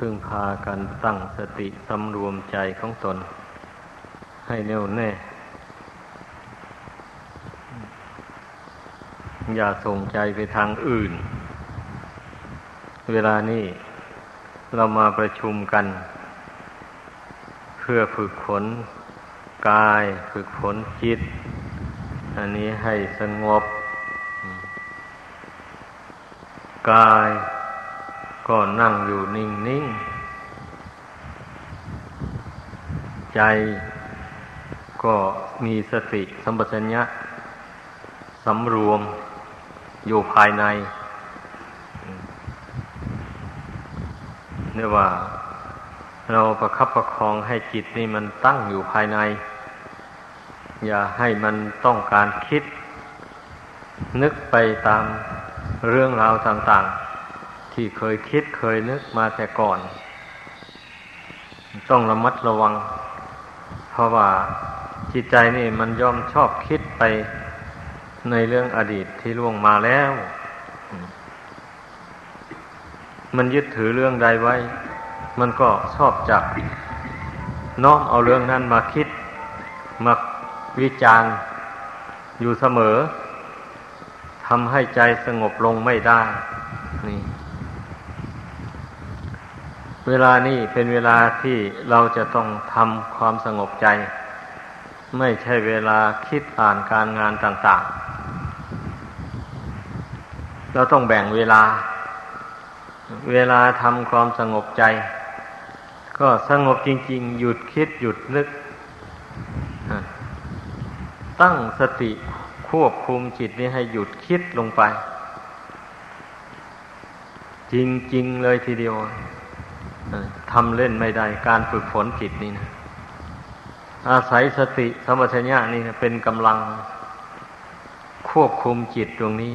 พึ่งพากันตั้งสติสำรวมใจของตน ให้แน่วแน่ อย่าส่งใจไปทางอื่น เวลานี้เรามาประชุมกัน เพื่อฝึกฝนกายฝึกฝนจิต อันนี้ให้สงบ กาย ก็นั่งอยู่นิ่งนิ่งใจก็มีสติสัมปชัญญะสำรวมอยู่ภายในเรียกว่าเราประคับประคองให้จิตนี่มันตั้งอยู่ภายใน อย่าให้มันต้องการคิด นึกไปตามเรื่องราวต่าง ๆ ที่เคยคิดเคยนึกมาแต่ก่อน ต้องระมัดระวัง เพราะว่าจิตใจนี่มันย่อมชอบคิดไปในเรื่องอดีตที่ล่วงมาแล้ว มันยึดถือเรื่องใดไว้ มันก็ชอบจับน้อมเอาเรื่องนั้นมาคิด มาวิจารณ์อยู่เสมอทำให้ใจสงบลงไม่ได้ นี่ เวลานี้เป็นเวลาที่เราจะต้องทำความสงบใจ ไม่ใช่เวลาคิดอ่านการงานต่าง ๆ เราต้องแบ่งเวลา เวลาทำความสงบใจ ก็สงบจริง ๆ หยุดคิดหยุดนึก ตั้งสติควบคุมจิตนี้ให้หยุดคิดลงไป จริง ๆ เลยทีเดียว ทำเล่นไม่ได้การฝึกฝนจิตนี่นะอาศัยสติสมัชญะนี่นะเป็นกำลังควบคุมจิตตรงนี้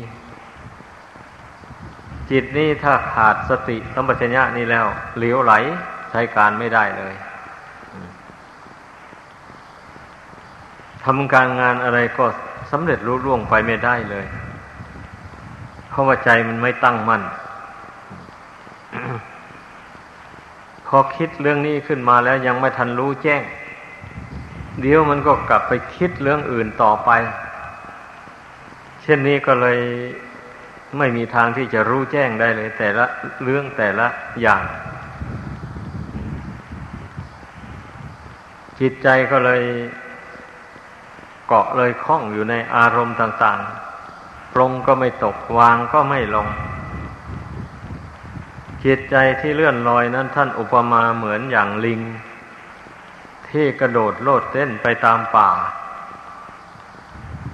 จิตนี่ถ้าขาดสติสมัชญะนี่แล้วเหลวไหลใช้การไม่ได้เลยทำการงานอะไรก็สำเร็จรุ่ร่วงไปไม่ได้เลย เพราะว่าใจมันไม่ตั้งมั่น พอคิดเรื่องนี้ขึ้นมาแล้วยังไม่ทันรู้แจ้ง เดี๋ยวมันก็กลับไปคิดเรื่องอื่นต่อไป เช่นนี้ก็เลยไม่มีทางที่จะรู้แจ้งได้เลย แต่ละเรื่องแต่ละอย่าง จิตใจก็เลยเกาะเลยคล้องอยู่ในอารมณ์ต่าง ๆ ปรงก็ไม่ตกวางก็ไม่ลง จิตใจที่เลื่อนลอยนั้นท่านอุปมาเหมือนอย่างลิง ที่กระโดดโลดเต้นไปตามป่า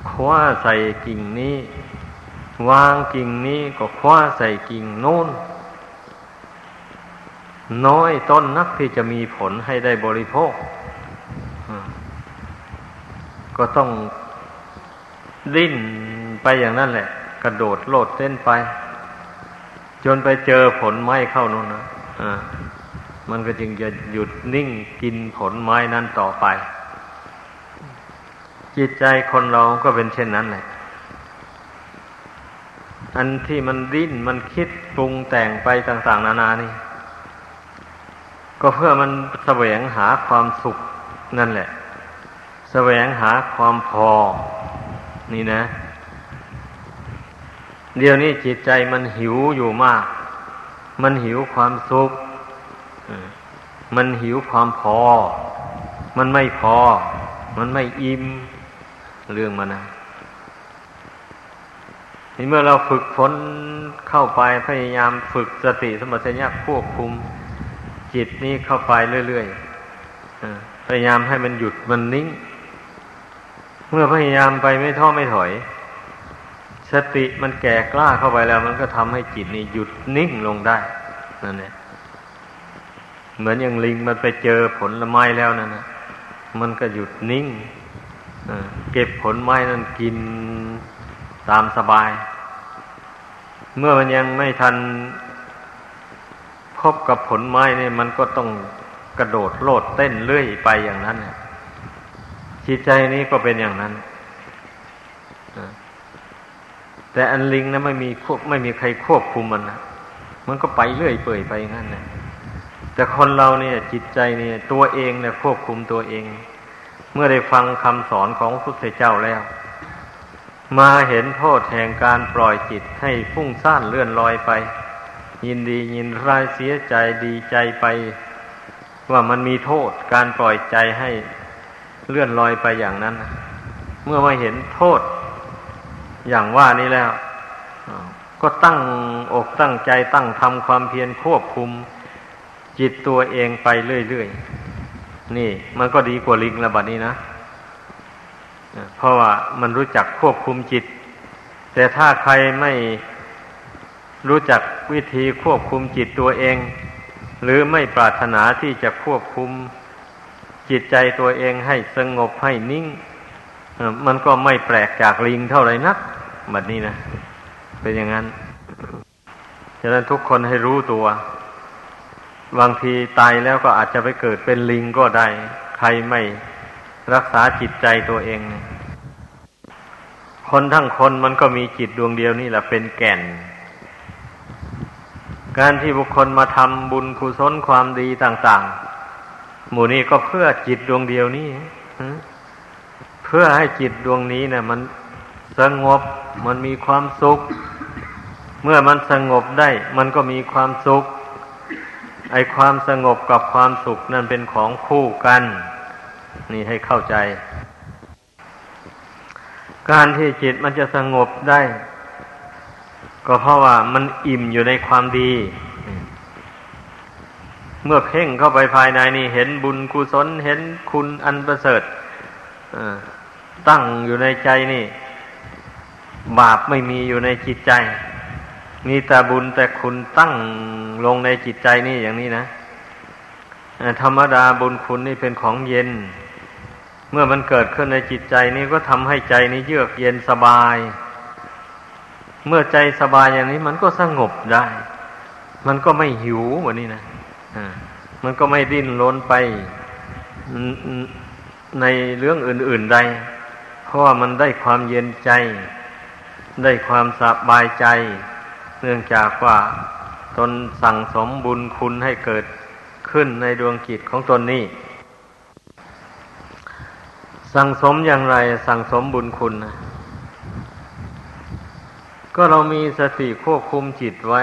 คว้าใส่กิ่งนี้ วางกิ่งนี้ก็คว้าใส่กิ่งโน้น น้อยต้นนักที่จะมีผลให้ได้บริโภค ก็ต้องดิ้นไปอย่างนั้นแหละ กระโดดโลดเต้นไป จนไปเจอผลไม้เข้านู่นนะอ่ามันก็จึงจะหยุดนิ่งกินผลไม้นั้นต่อไป จิตใจคนเราก็เป็นเช่นนั้นแหละ อันที่มันดิ้นมันคิดปรุงแต่งไปต่าง ๆ นานานี่ ก็เพื่อมันแสวงหาความสุขนั่นแหละ แสวงหาความพอ นี่นะ เดี๋ยวนี้จิตใจมันหิวอยู่มาก มันหิวความสุข มันหิวความพอ มันไม่พอ มันไม่อิ่มเรื่องมันนะนี่เมื่อเราฝึกฝนเข้าไปพยายามฝึกสติสมัชญะควบคุม จิตนี้เข้าไปเรื่อยๆพยายามให้มันหยุดมันนิ่ง เมื่อพยายามไปไม่ท้อไม่ถอย สติมันแก่กล้าเข้าไปแล้ว มันก็ทำให้จิตนี่หยุดนิ่งลงได้นั่นแหละเหมือนอย่างลิงมันไปเจอผลไม้แล้วนั่นนะมันก็หยุดนิ่งเก็บผลไม้นั้นกินตามสบาย เมื่อมันยังไม่ทันพบกับผลไม้เนี่ยมันก็ต้องกระโดดโลดเต้นเลื่อยไปอย่างนั้นจิตใจนี้ก็เป็นอย่างนั้น แต่อันลิงนะไม่มีควบไม่มีใครควบคุมมันนะมันก็ไปเรื่อยเปื่อยไปงั้นนะแต่คนเราเนี่ยจิตใจเนี่ยตัวเองเนี่ยควบคุมตัวเอง เมื่อได้ฟังคำสอนของพระพุทธเจ้าแล้ว มาเห็นโทษแห่งการปล่อยจิตให้ฟุ้งซ่านเลื่อนลอยไป ยินดียินร้ายเสียใจดีใจไป ว่ามันมีโทษการปล่อยใจให้เลื่อนลอยไปอย่างนั้น เมื่อมาเห็นโทษ อย่างว่านี้แล้ว ก็ตั้งอกตั้งใจตั้งทำความเพียรควบคุม จิตตัวเองไปเรื่อยๆ นี่ มันก็ดีกว่าลิงละบัดนี้นะ เพราะว่ามันรู้จักควบคุมจิต แต่ถ้าใครไม่รู้จักวิธีควบคุมจิตตัวเอง หรือไม่ปรารถนาที่จะควบคุมจิตใจตัวเองให้สงบให้นิ่ง มันก็ไม่แปลกจากลิงเท่าไรนัก บบนี้นะ เป็นอย่างนั้นฉะนั้นทุกคนให้รู้ตัว บางทีตายแล้วก็อาจจะไปเกิดเป็นลิงก็ได้ ใครไม่รักษาจิตใจตัวเอง คนทั้งคนมันก็มีจิตดวงเดียวนี่แหละเป็นแก่น การที่บุคคลมาทำบุญกุศลความดีต่าง ๆ หมู่นี้ก็เพื่อจิตดวงเดียวนี้เพื่อให้จิตดวงนี้เนะี่ยมัน สงบมันมีความสุข เมื่อมันสงบได้ มันก็มีความสุข ไอความสงบกับความสุขนั่นเป็นของคู่กัน นี่ให้เข้าใจ การที่จิตมันจะสงบได้ ก็เพราะว่ามันอิ่มอยู่ในความดี เมื่อเพ่งเข้าไปภายในนี่เห็นบุญกุศลเห็นคุณอันประเสริฐตั้งอยู่ในใจนี่ บาปไม่มีอยู่ในจิตใจ มีแต่บุญแต่คุณตั้งลงในจิตใจนี่อย่างนี้นะธรรมดาบุญคุณนี่เป็นของเย็น เมื่อมันเกิดขึ้นในจิตใจนี่ก็ทำให้ใจนี้เยือกเย็นสบาย เมื่อใจสบายอย่างนี้มันก็สงบได้ มันก็ไม่หิววันนี้นะมันก็ไม่ดิ้นรนไปในเรื่องอื่น ๆใด เพราะว่ามันได้ความเย็นใจ ได้ความสบายใจ เนื่องจากว่าตนสั่งสมบุญคุณให้เกิดขึ้นในดวงจิตของตนนี้ สั่งสมอย่างไรสั่งสมบุญคุณ ก็เรามีสติควบคุมจิตไว้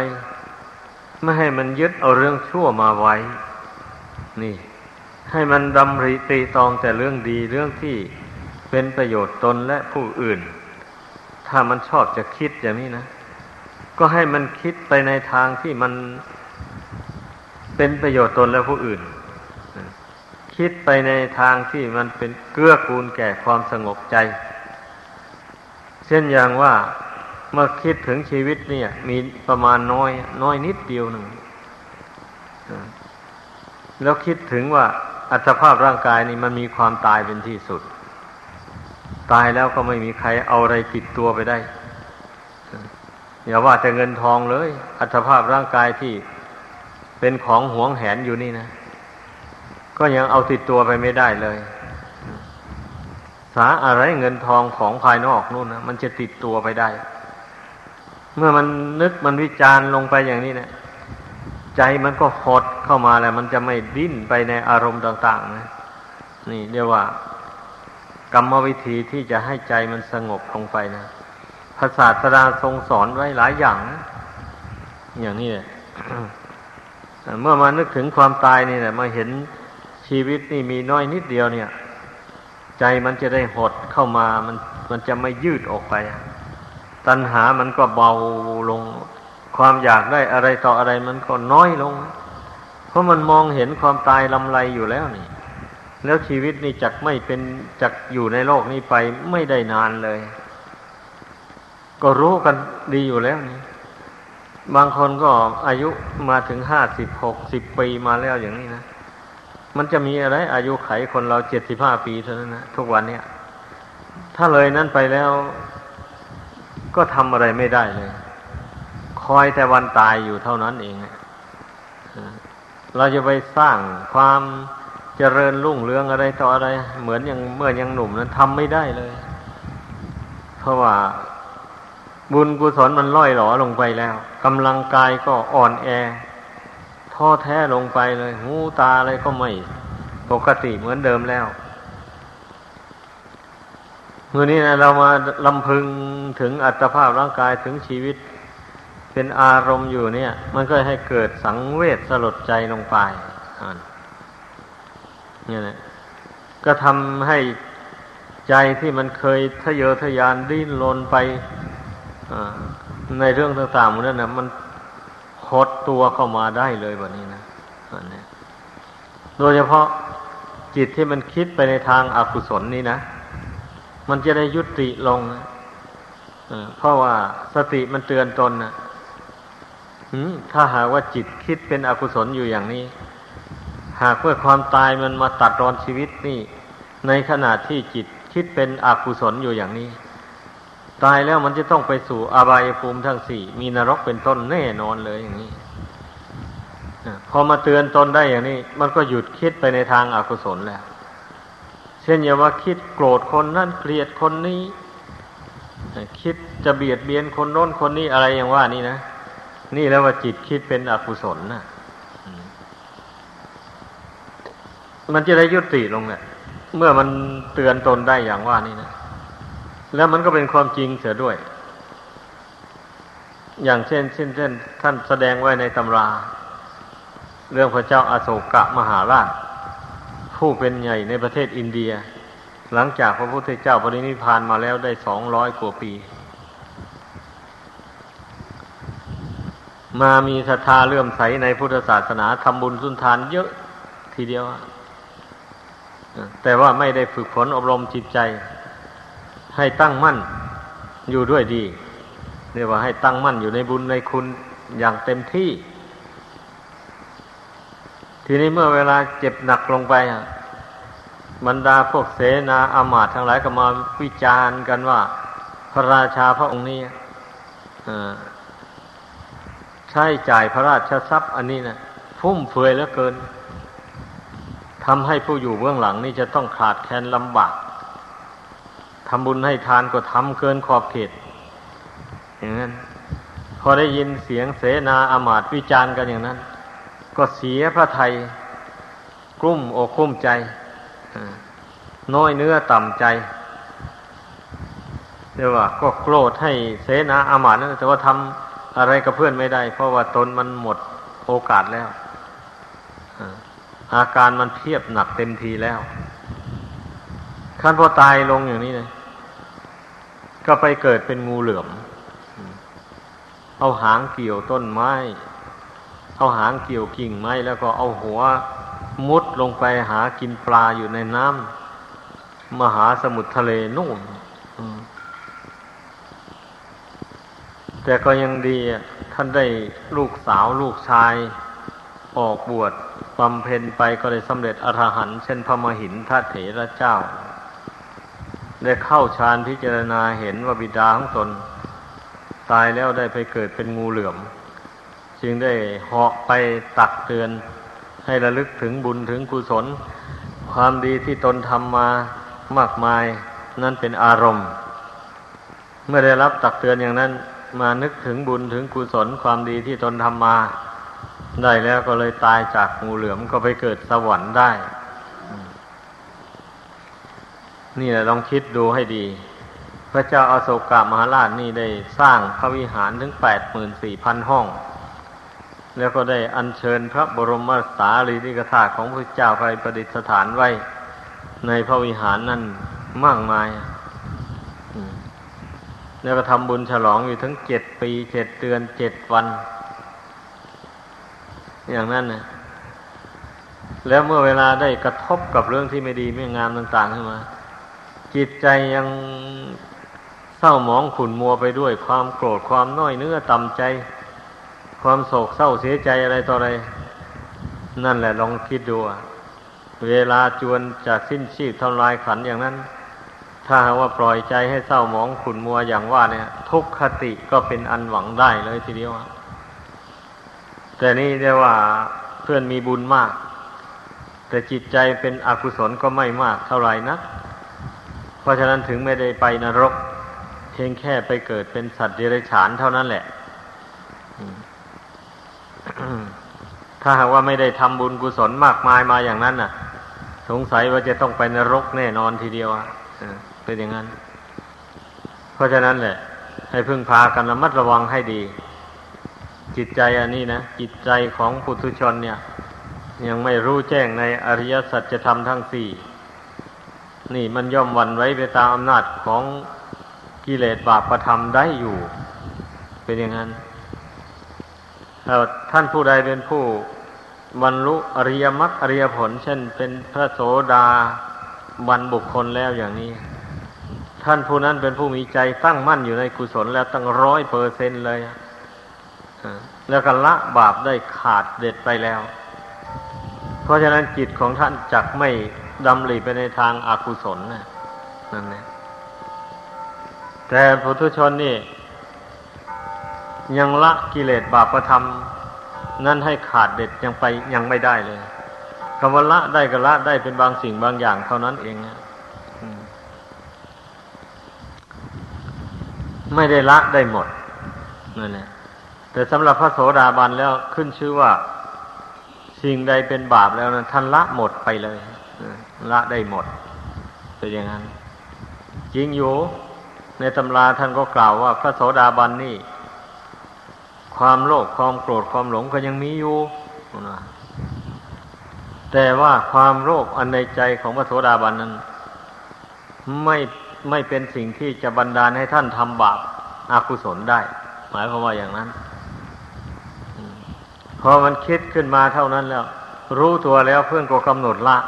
ไม่ให้มันยึดเอาเรื่องชั่วมาไว้ นี่ ให้มันดำริตีตองแต่เรื่องดีเรื่องที่เป็นประโยชน์ตนและผู้อื่น ถ้ามันชอบจะคิดอย่างนี้นะ ก็ให้มันคิดไปในทางที่มันเป็นประโยชน์ตนและผู้อื่น คิดไปในทางที่มันเป็นเกื้อกูลแก่ความสงบใจ เช่นอย่างว่าเมื่อคิดถึงชีวิตเนี่ย มีประมาณน้อย น้อยนิดเดียวหนึ่งแล้วคิดถึงว่าอัตภาพร่างกายนี่มันมีความตายเป็นที่สุด ตายแล้วก็ไม่มีใครเอาอะไรติดตัวไปได้อย่าว่าแต่เงินทองเลย อัตภาพร่างกายที่เป็นของหวงแหนอยู่นี่นะ ก็ยังเอาติดตัวไปไม่ได้เลย สาอะไรเงินทองของภายนอกนู่นนะมันจะติดตัวไปได้ เมื่อมันนึกมันวิจารณ์ลงไปอย่างนี้เนะี่ยใจมันก็หดเข้ามาแล้ว มันจะไม่ดิ้นไปในอารมณ์ต่าง ๆ นะ นี่เรียกว่า กรรมวิธีที่จะให้ใจมันสงบลงไปนะพระศาสดาทรงสอนไว้หลายอย่าง อย่างนี้เมื่อมานึกถึงความตายนี่แหละมาเห็นชีวิตนี่มีน้อยนิดเดียวเนี่ย ใจมันจะได้หดเข้ามามันมันจะไม่ยืดออกไป ตัณหามันก็เบาลง ความอยากได้อะไรต่ออะไรมันก็น้อยลง เพราะมันมองเห็นความตายลำไรอยู่แล้วนี่ แล้วชีวิตนี่จักไม่เป็นจักอยู่ในโลกนี้ไปไม่ได้นานเลย ก็รู้กันดีอยู่แล้วนี่บางคนก็อายุมาถึงห้าสิบหกสิบปีมาแล้วอย่างนี้นะมันจะมีอะไร อายุไขคนเราเจ็ดสิบห้าปีเท่านั้นนะทุกวันเนี่ย ถ้าเลยนั้นไปแล้ว ก็ทำอะไรไม่ได้เลย คอยแต่วันตายอยู่เท่านั้นเองเราจะไปสร้างความ เจริญรุ่งเรืองอะไรต่ออะไร เหมือนอย่างเมื่อยังหนุ่มนั้นทำไม่ได้เลย เพราะว่าบุญกุศลมันล่อยหลอลงไปแล้วกำลังกายก็อ่อนแอท้อแท้ลงไปเลย หูตาอะไรก็ไม่ปกติเหมือนเดิมแล้วเมื่อนี้นะเรามาลำพึงถึงอัตภาพร่างกายถึงชีวิต เป็นอารมณ์อยู่เนี่ย มันก็ให้เกิดสังเวชสลดใจลงไป เนี่ยนะก็ทำให้ใจที่มันเคยทะเยอทะยานดิ้นรนไปในเรื่องต่างๆนั่นนะมันหดตัวเข้ามาได้เลยแบบนี้นะอันนี้โดยเฉพาะจิตที่มันคิดไปในทางอากุศลนี่นะ มันจะได้ยุติลงเพราะว่าสติมันเตือนตนนะถ้าหากว่าจิตคิดเป็นอกุศลอยู่อย่างนี้ หากเพื่อความตายมันมาตัดรอนชีวิตนี่ ในขณะที่จิตคิดเป็นอกุศลอยู่อย่างนี้ ตายแล้วมันจะต้องไปสู่อบายภูมิทั้งสี่ มีนรกเป็นต้นแน่นอนเลยอย่างนี้พอมาเตือนตนได้อย่างนี้ มันก็หยุดคิดไปในทางอากุศลแล้ว เช่นอย่าว่าคิดโกรธคนนั่นเกลียดคนนี้ คิดจะเบียดเบียนคนโน้นคนนี้อะไรอย่างว่านี่นะ นี่แล้วว่าจิตคิดเป็นอกุศลน่ะ มันจะได้ยุติลงเนี่ยเมื่อมันเตือนตนได้อย่างว่านี่นะ แล้วมันก็เป็นความจริงเสียด้วย อย่างเช่นเช่นเช่นท่านแสดงไว้ในตำรา เรื่องพระเจ้าอาโศกะมหาราช ผู้เป็นใหญ่ในประเทศอินเดีย หลังจากพระพุทธเจ้าปรินิพานมาแล้วได้สองร้อยกว่าปี มามีศรัทธาเลื่อมใสในพุทธศาสนาทำบุญสุนทานเยอะทีเดียว แต่ว่าไม่ได้ฝึกฝนอบรมจิตใจ ให้ตั้งมั่นอยู่ด้วยดีเรียกว่าให้ตั้งมั่นอยู่ในบุญในคุณอย่างเต็มที่ ทีนี้เมื่อเวลาเจ็บหนักลงไปบรรดาพวกเสนาอามาตย์ทั้งหลายก็มาวิจารณ์กันว่า พระราชาพระองค์นี้ใช้จ่ายพระราชทรัพย์อันนี้นะฟุ่มเฟือยเหลือเกิน ทำให้ผู้อยู่เบื้องหลังนี่จะต้องขาดแคลนลำบากทำบุญให้ทานก็ทำเกินขอบเขตอย่างนั้นพอได้ยินเสียงเสนาอามาตวิจารณ์กันอย่างนั้น ก็เสียพระไทยกลุ้มอกกลุ้มใจน้อยเนื้อต่ำใจเรียกว่า ก็โกรธให้เสนาอามาตนั้นแต่ว่าทำอะไรกับเพื่อนไม่ได้ เพราะว่าตนมันหมดโอกาสแล้ว อาการมันเพียบหนักเต็มทีแล้วขั้นพอตายลงอย่างนี้เลยก็ไปเกิดเป็นงูเหลือม เอาหางเกี่ยวต้นไม้ เอาหางเกี่ยวกิ่งไม้แล้วก็เอาหัวมุดลงไปหากินปลาอยู่ในน้ำมหาสมุทรทะเลนู่นแต่ก็ยังดีท่านได้ลูกสาวลูกชายออกบวช บำเพ็ญไปก็ได้สำเร็จอรหันต์เช่นพระมหินทเถระเจ้า ได้เข้าฌานพิจารณาเห็นว่าบิดาของตน ตายแล้วได้ไปเกิดเป็นงูเหลือม จึงได้เหาะไปตักเตือน ให้ระลึกถึงบุญถึงกุศล ความดีที่ตนทำมามากมายนั่นเป็นอารมณ์ เมื่อได้รับตักเตือนอย่างนั้น มานึกถึงบุญถึงกุศลความดีที่ตนทำมา ได้แล้วก็เลยตายจากงูเหลือมก็ไปเกิดสวรรค์ได้ นี่แหละลองคิดดูให้ดี พระเจ้าอาโศกามหาราชนี่ได้สร้างพระวิหารถึงแปดหมื่นสี่พันห้อง แล้วก็ได้อัญเชิญพระบรมสารีริกธาตุของพระเจ้าไปประดิษฐานไว้ ในพระวิหารนั่นมากมาย แล้วก็ทำบุญฉลองอยู่ทั้งเจ็ดปีเจ็ดเดือนเจ็ดวัน อย่างนั้นนะแล้วเมื่อเวลาได้กระทบกับเรื่องที่ไม่ดีไม่งามต่าง ๆ ขึ้นมา จิตใจยังเศร้าหมองขุ่นมัวไปด้วย ความโกรธความน้อยเนื้อต่ำใจ ความโศกเศร้าเสียใจอะไรต่ออะไร นั่นแหละลองคิดดูเวลาจวนจากสิ้นชีพทำลายขันอย่างนั้น ถ้าว่าปล่อยใจให้เศร้าหมองขุ่นมัวอย่างว่าเนี่ย ทุกขติก็เป็นอันหวังได้เลยทีเดียว แต่นี่เรียกว่าเพื่อนมีบุญมาก แต่จิตใจเป็นอกุศลก็ไม่มากเท่าไหร่นะเพราะฉะนั้นถึงไม่ได้ไปนรก เพียงแค่ไปเกิดเป็นสัตว์เดรัจฉานเท่านั้นแหละ ถ้าหากว่าไม่ได้ทำบุญกุศลมากมายมาอย่างนั้นน่ะ สงสัยว่าจะต้องไปนรกแน่นอนทีเดียวอะเป็นอย่างนั้น เพราะฉะนั้นแหละ ให้พึ่งพากันระมัดระวังให้ดี จิตใจอันนี้นะจิตใจของปุถุชนเนี่ย ยังไม่รู้แจ้งในอริยสัจธรรมทั้งสี่นี่มันย่อมวันไว้ไปตามอำนาจของกิเลสบาปประธรรมได้อยู่ เป็นอย่างนั้นท่านผู้ใดเป็นผู้บรรลุอริยมรรคอริยผล เช่น เป็นพระโสดาบันบุคคลแล้วอย่างนี้ ท่านผู้นั้นเป็นผู้มีใจตั้งมั่นอยู่ในกุศลแล้วตั้งร้อยเปอร์เซนเลย แล้วก็ละบาปได้ขาดเด็ดไปแล้ว เพราะฉะนั้นจิตของท่านจักไม่ดำหลีไปในทางอากุศลนะนั่นแหละแต่พุทุชนนี่ ยังละกิเลสบาปธรรม นั่นให้ขาดเด็ดยังไปยังไม่ได้เลยคำว่าละได้ก็ละได้เป็นบางสิ่งบางอย่างเท่านั้นเองไม่ได้ละได้หมดนั่นแหละ แต่สำหรับพระโสดาบันแล้วขึ้นชื่อว่า สิ่งใดเป็นบาปแล้วนะท่านละหมดไปเลยละได้หมดเป็นอย่างนั้นจริงอยู่ ในตำราท่านก็กล่าวว่า พระโสดาบันนี่ ความโลภความโกรธความหลงก็ยังมีอยู่นะแต่ว่าความโลภอันในใจของพระโสดาบันนั้น ไม่ไม่เป็นสิ่งที่จะบันดาลให้ท่านทำบาปอากุศลได้ หมายความว่าอย่างนั้น พอมันคิดขึ้นมาเท่านั้นแล้ว รู้ตัวแล้วเพื่อนก็กำหนดละ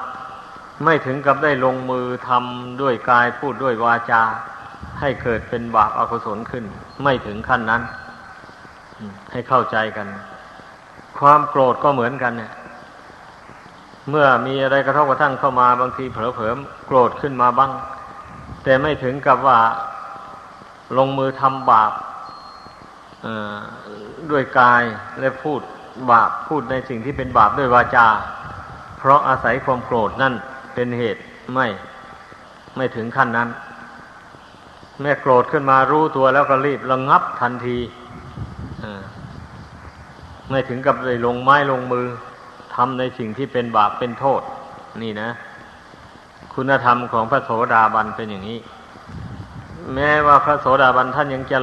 ไม่ถึงกับได้ลงมือทำด้วยกายพูดด้วยวาจา ให้เกิดเป็นบาปอากุศลขึ้น ไม่ถึงขั้นนั้น ให้เข้าใจกัน ความโกรธก็เหมือนกันเนี่ยเมื่อมีอะไรกระทบกระทั่งเข้ามาบางทีเผลอๆโกรธขึ้นมาบ้าง แต่ไม่ถึงกับว่าลงมือทำบาปด้วยกายและพูด บาปพูดในสิ่งที่เป็นบาปด้วยวาจา เพราะอาศัยความโกรธนั่นเป็นเหตุไม่ไม่ถึงขั้นนั้น แม่โกรธขึ้นมารู้ตัวแล้วก็รีบระงงับทันทีไม่ถึงกับเลยลงไม้ลงมือทำในสิ่งที่เป็นบาปเป็นโทษ นี่นะ คุณธรรมของพระโสดาบันเป็นอย่างนี้ แม้ว่าพระโสดาบันท่านยังจะ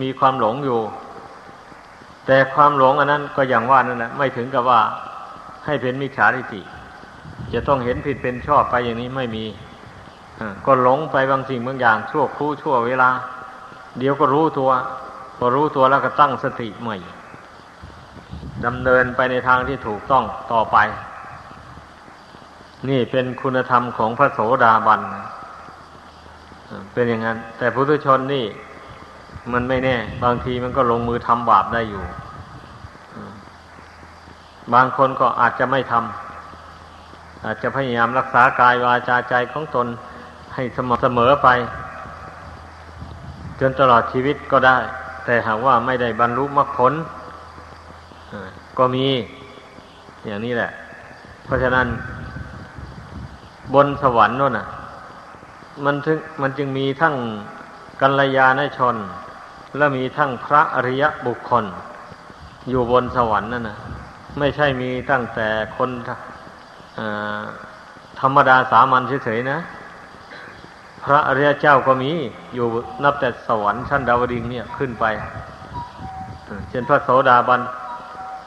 มีความหลงอยู่ แต่ความหลงอันนั้นก็อย่างว่านั่นแหละไม่ถึงกับว่าให้เป็นมิจฉาทิฏฐิจะต้องเห็นผิดเป็นชอบไปอย่างนี้ไม่มีก็หลงไปบางสิ่งบางอย่าง ชั่วครู่ชั่วเวลา เดี๋ยวก็รู้ตัว พอรู้ตัวแล้วก็ตั้งสติใหม่ดำเนินไปในทางที่ถูกต้องต่อไป นี่เป็นคุณธรรมของพระโสดาบัน เป็นอย่างนั้น แต่พุทุชนนี่ มันไม่แน่ บางทีมันก็ลงมือทำบาปได้อยู่ บางคนก็อาจจะไม่ทำอาจจะพยายามรักษากายวาจาใจของตนให้สม่ำเสมอไป จนตลอดชีวิตก็ได้ แต่หากว่าไม่ได้บรรลุมรรคผลก็มีอย่างนี้แหละ เพราะฉะนั้น บนสวรรค์นั่นน่ะ มันถึงมันจึงมีทั้งกัลยาณชน และมีทั้งพระอริยบุคคล อยู่บนสวรรค์นั่นนะไม่ใช่มีตั้งแต่คนธรรมดาสามัญเฉยๆนะ พระอริยเจ้าก็มีอยู่นับแต่สวรรค์ชั้นดาวดิงเนี่ยขึ้นไปเช่นพระโสดาบัน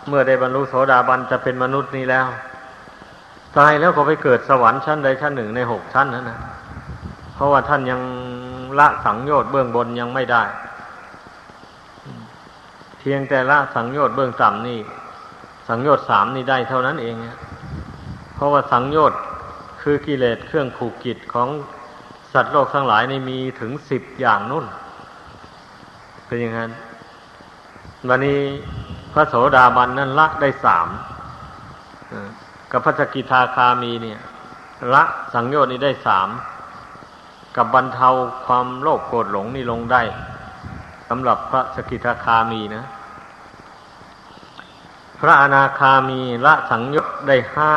เมื่อได้บรรลุโสดาบันจะเป็นมนุษย์นี้แล้ว ตายแล้วก็ไปเกิดสวรรค์ชั้นใดชั้นหนึ่งในหกชั้นนั่นนะเพราะว่าท่านยังละสังโยชน์เบื้องบนยังไม่ได้ พียงแต่ละสังโยชน์เบื้องต่ำนี่ สังโยชน์สามนี่ได้เท่านั้นเองเพราะว่าสังโยชน์คือกิเลสเครื่องผูกกิจของสัตว์โลกทั้งหลายนี่มีถึงสิบอย่างนุ่นเป็นอย่างนั้น วันนี้พระโสดาบันนั้นละได้สามกับพระสกิทาคามีเนี่ย ละสังโยชน์นี้ได้สามกับบรรเทาความโลภโกรธหลงนี่ลงได้สำหรับพระสกิทาคามีนะ พระอนาคามีละสังโยชน์ได้ห้า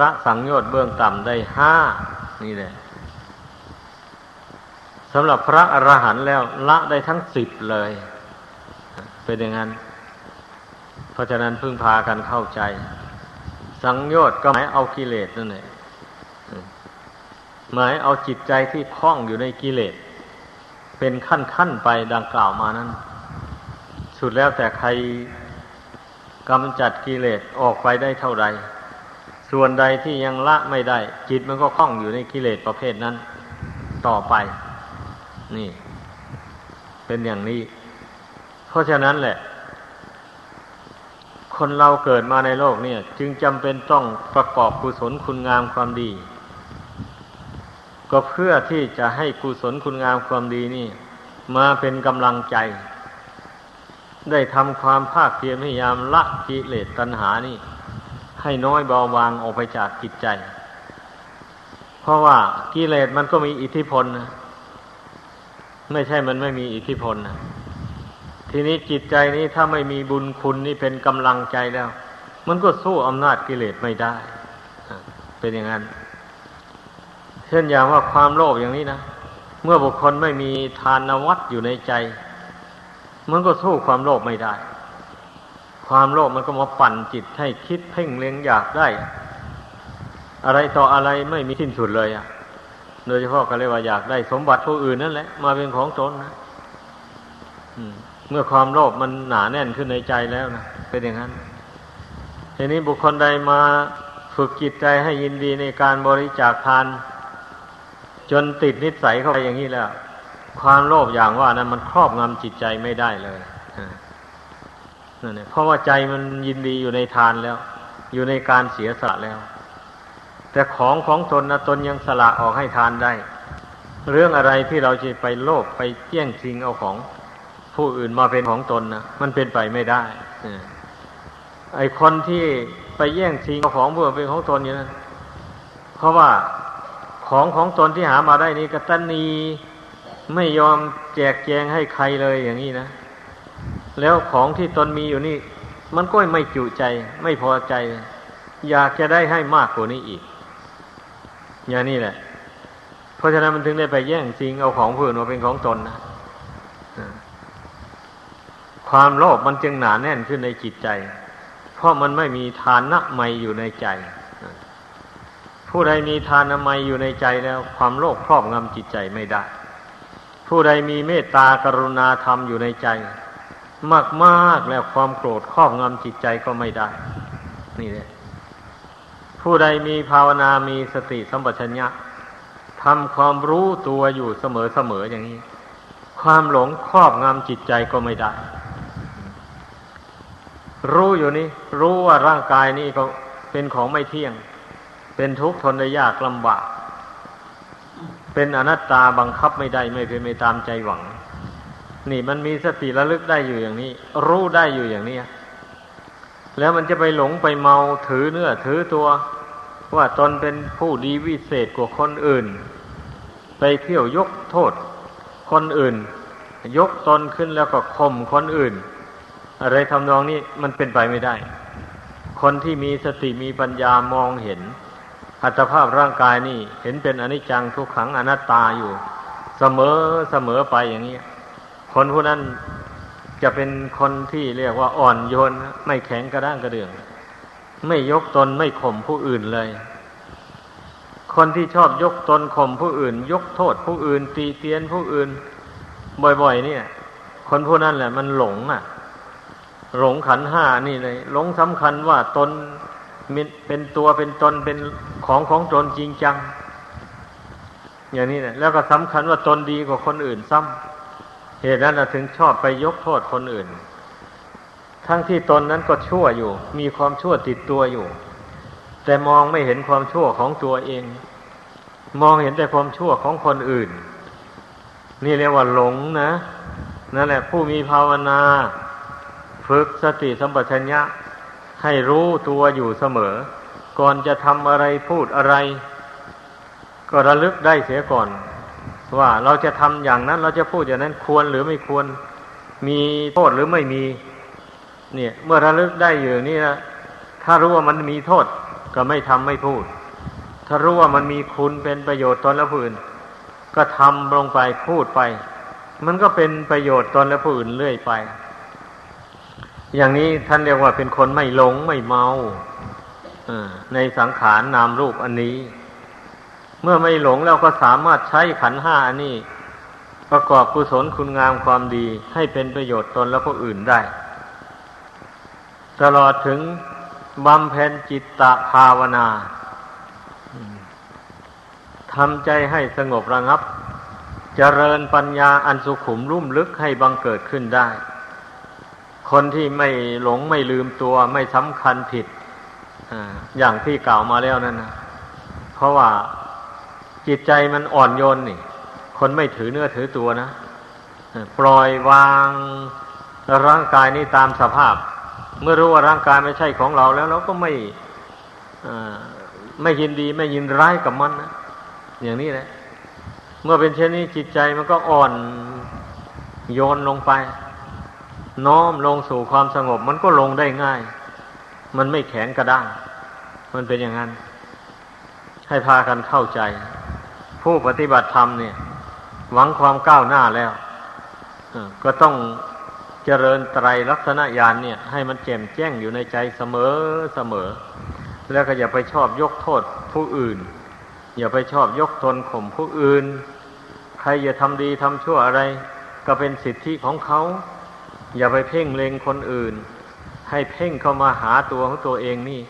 ละสังโยชน์เบื้องต่ำได้ห้านี่แหละสำหรับพระอรหันต์แล้วละได้ทั้งสิบเลย เป็นอย่างนั้น เพราะฉะนั้นพึ่งพากันเข้าใจ สังโยชน์ก็หมายเอากิเลสนั่นแหละหมายเอาจิตใจที่คล้องอยู่ในกิเลส เป็นขั้นขั้นไปดังกล่าวมานั้น สุดแล้วแต่ใครกำจัดกิเลสออกไปได้เท่าไรส่วนใดที่ยังละไม่ได้ จิตมันก็คล้องอยู่ในกิเลสประเภทนั้น ต่อไป นี่ เป็นอย่างนี้ เพราะฉะนั้นแหละ คนเราเกิดมาในโลกเนี่ย จึงจำเป็นต้องประกอบกุศลคุณงามความดี ก็เพื่อที่จะให้กุศลคุณงามความดีนี่ มาเป็นกำลังใจ ได้ทำความภาคเพียรพยายามละกิเลสตัณหานี่ ให้น้อยเบาบางออกไปจากจิตใจ เพราะว่ากิเลสมันก็มีอิทธิพลนะไม่ใช่มันไม่มีอิทธิพลนะทีนี้จิตใจนี้ถ้าไม่มีบุญคุณนี่เป็นกำลังใจแล้ว มันก็สู้อำนาจกิเลสไม่ได้ เป็นอย่างนั้น เช่นอย่างว่าความโลภอย่างนี้นะ เมื่อบุคคลไม่มีทานวัตอยู่ในใจ มันก็สู้ความโลภไม่ได้ ความโลภมันก็มาปั่นจิตให้คิดเพ่งเล็งอยากได้ อะไรต่ออะไรไม่มีสิ้นสุดเลยอะ โดยเฉพาะก็เรียกว่าอยากได้สมบัติผู้อื่นนั่นแหละ มาเป็นของตนนะเมื่อความโลภมันหนาแน่นขึ้นในใจแล้วนะเป็นอย่างนั้นทีนี้บุคคลใดมาฝึกจิตใจให้ยินดีในการบริจาคทาน จนติดนิสัยเข้าไปอย่างนี้แล้ว ความโลภอย่างว่านั้นมันครอบงำจิตใจไม่ได้เลยนั่นแหละเพราะว่าใจมันยินดีอยู่ในทานแล้ว อยู่ในการเสียสละแล้ว แต่ของของตนนะตนยังสละออกให้ทานได้ เรื่องอะไรที่เราจะไปโลภไปเจี้ยงชิงเอาของผู้อื่นมาเป็นของตนนะมันเป็นไปไม่ได้ไอคนที่ไปแย่งชิงเอาของผู้อื่นเป็นของตนอย่างนั้นเพราะว่าของของตนที่หามาได้นี้กตันนี ไม่ยอมแจกแจงให้ใครเลยอย่างนี้นะ แล้วของที่ตนมีอยู่นี่ มันก็ไม่จุใจ ไม่พอใจ อยากจะได้ให้มากกว่านี้อีก อย่างนี้แหละ เพราะฉะนั้นมันถึงได้ไปแย่งชิงเอาของผู้อื่นมาเป็นของตนนะความโลภมันจึงหนาแน่นขึ้นในจิตใจ เพราะมันไม่มีทานนะไมอยู่ในใจ ผู้ใดมีทานนะไมอยู่ในใจแล้ว ความโลภครอบงำจิตใจไม่ได้ ผู้ใดมีเมตตากรุณาธรรมอยู่ในใจ มากมากแล้วความโกรธครอบงำจิตใจก็ไม่ได้ นี่แหละผู้ใดมีภาวนามีสติสัมปชัญญะทำความรู้ตัวอยู่เสมอเสมออย่างนี้ ความหลงครอบงำจิตใจก็ไม่ได้ รู้อยู่นี่ รู้ว่าร่างกายนี้ก็เป็นของไม่เที่ยง เป็นทุกข์ทนได้ยากลำบาก เป็นอนัตตาบังคับไม่ได้ไม่เป็นไปตามใจหวัง นี่มันมีสติระลึกได้อยู่อย่างนี้ รู้ได้อยู่อย่างนี้แล้วมันจะไปหลงไปเมาถือเนื้อถือตัว ว่าตนเป็นผู้ดีวิเศษกว่าคนอื่น ไปเที่ยวยกโทษ คนอื่น ยกตนขึ้นแล้วก็ข่มคนอื่น อะไรทำนองนี้มันเป็นไปไม่ได้ คนที่มีสติมีปัญญามองเห็น อัตภาพร่างกายนี่ เห็นเป็นอนิจจังทุกขังอนัตตาอยู่ เสมอเสมอไปอย่างนี้คนผู้นั้นจะเป็นคนที่เรียกว่าอ่อนโยนไม่แข็งกระด้างกระเดื่อง ไม่ยกตนไม่ข่มผู้อื่นเลย คนที่ชอบยกตนข่มผู้อื่น ยกโทษผู้อื่น ตีเตียนผู้อื่น บ่อยๆ เนี่ย คนผู้นั้นแหละ มันหลงอะ หลงขันห้านี่เลย หลงสำคัญว่าตนเป็นตัวเป็นตนเป็น ของของตนจริงจัง อย่างนี้เนี่ยแล้วก็สำคัญว่าตนดีกว่าคนอื่นซ้ำเหตุนั้นถึงชอบไปยกโทษคนอื่น ทั้งที่ตนนั้นก็ชั่วอยู่ มีความชั่วติดตัวอยู่ แต่มองไม่เห็นความชั่วของตัวเอง มองเห็นแต่ความชั่วของคนอื่น นี่เรียกว่าหลงนะนั่นแหละ ผู้มีภาวนา ฝึกสติสัมปชัญญะให้รู้ตัวอยู่เสมอ ก่อนจะทำอะไรพูดอะไร ก็ระลึกได้เสียก่อน ว่าเราจะทำอย่างนั้น เราจะพูดอย่างนั้นควรหรือไม่ควร มีโทษหรือไม่มี เนี่ย เมื่อระลึกได้อยู่นี่นะถ้ารู้ว่ามันมีโทษ ก็ไม่ทำไม่พูด ถ้ารู้ว่ามันมีคุณเป็นประโยชน์ตนและผู้อื่น ก็ทำลงไปพูดไป มันก็เป็นประโยชน์ตนและผู้อื่นเรื่อยไป อย่างนี้ท่านเรียกว่าเป็นคนไม่หลงไม่เมา ในสังขารนามรูปอันนี้ เมื่อไม่หลงแล้วก็สามารถใช้ขันห้าอันนี้ ประกอบกุศลคุณงามความดีให้เป็นประโยชน์ตนและผู้อื่นได้ ตลอดถึงบำเพ็ญจิตตภาวนาทำใจให้สงบระงับเจริญปัญญาอันสุขุมรุ่มลึกให้บังเกิดขึ้นได้ คนที่ไม่หลงไม่ลืมตัวไม่สำคัญผิด อย่างที่กล่าวมาแล้วนั่นนะเพราะว่าจิตใจมันอ่อนโยนนี่ คนไม่ถือเนื้อถือตัวนะปล่อยวางร่างกายนี้ตามสภาพ เมื่อรู้ว่าร่างกายไม่ใช่ของเราแล้วเราก็ไม่ไม่ยินดีไม่ยินร้ายกับมันนะอย่างนี้แหละเมื่อเป็นเช่นนี้จิตใจมันก็อ่อนโยนลงไป น้อมลงสู่ความสงบ มันก็ลงได้ง่าย มันไม่แข็งกระด้าง มันเป็นอย่างนั้น ให้พากันเข้าใจ ผู้ปฏิบัติธรรมเนี่ย หวังความก้าวหน้าแล้วก็ต้องเจริญไตรลักษณะญาณเนี่ย ให้มันแจ่มแจ้งอยู่ในใจเสมอเสมอ แล้วก็อย่าไปชอบยกโทษผู้อื่น อย่าไปชอบยกตนข่มผู้อื่น ใครอย่าทำดีทำชั่วอะไร ก็เป็นสิทธิของเขา อย่าไปเพ่งเลงคนอื่น ให้เพ่งเข้ามาหาตัวของตัวเองนี่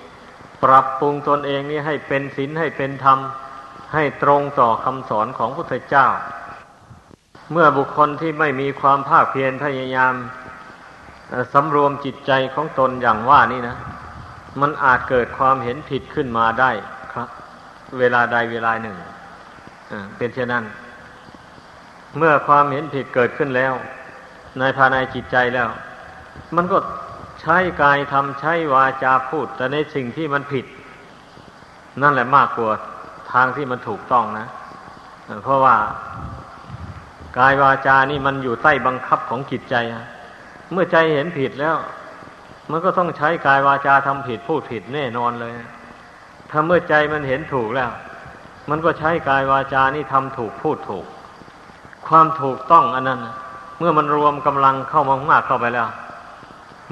ปรับปรุงตนเองนี่ให้เป็นศีลให้เป็นธรรม ให้ตรงต่อคำสอนของพระพุทธเจ้า เมื่อบุคคลที่ไม่มีความภาคเพียรพยายามสำรวมจิตใจของตนอย่างว่านี่นะ มันอาจเกิดความเห็นผิดขึ้นมาได้ครับ เวลาใดเวลาหนึ่งเป็นเช่นนั้น เมื่อความเห็นผิดเกิดขึ้นแล้ว ในภายในจิตใจแล้ว มันก็ ช้กายทำใช้วาจาพูด แต่ในสิ่งที่มันผิด นั่นแหละมากกว่าทางที่มันถูกต้องนะ เพราะว่ากายวาจานี่มันอยู่ใต้บังคับของจิตใจ เมื่อใจเห็นผิดแล้ว มันก็ต้องใช้กายวาจาทำผิดพูดผิดแน่นอนเลย ถ้าเมื่อใจมันเห็นถูกแล้ว มันก็ใช้กายวาจานี่ทำถูกพูดถูก ความถูกต้องอันนั้น เมื่อมันรวมกำลังเข้ามามากเข้าไปแล้ว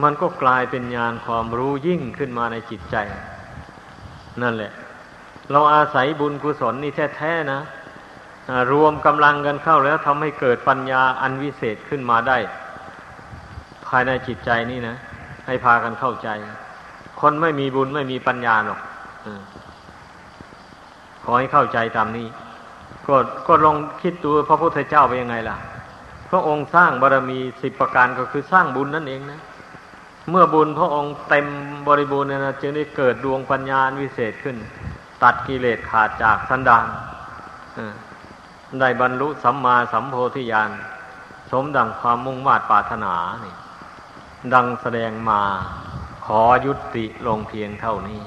มันก็กลายเป็นญาณความรู้ยิ่งขึ้นมาในจิตใจ นั่นแหละ เราอาศัยบุญกุศลนี่แท้ๆนะรวมกำลังกันเข้าแล้วทำให้เกิดปัญญาอันวิเศษขึ้นมาได้ ภายในจิตใจนี่นะ ให้พากันเข้าใจ คนไม่มีบุญไม่มีปัญญาหรอกขอให้เข้าใจตามนี้ ก็ก็ลองคิดดูพระพุทธเจ้าไปยังไงล่ะ พระองค์สร้างบารรมีสิบประการก็คือสร้างบุญนั่นเองนะ เมื่อบุญพระองค์เต็มบริบูรณ์เนี่ยนะจึงได้เกิดดวงปัญญาวิเศษขึ้น ตัดกิเลสขาดจากสันดานได้บรรลุสัมมาสัมโพธิญาณสมดังความมุ่งมา่ปรารถนานี่ดังแสดงมาขอยุติลงเพียงเท่านี้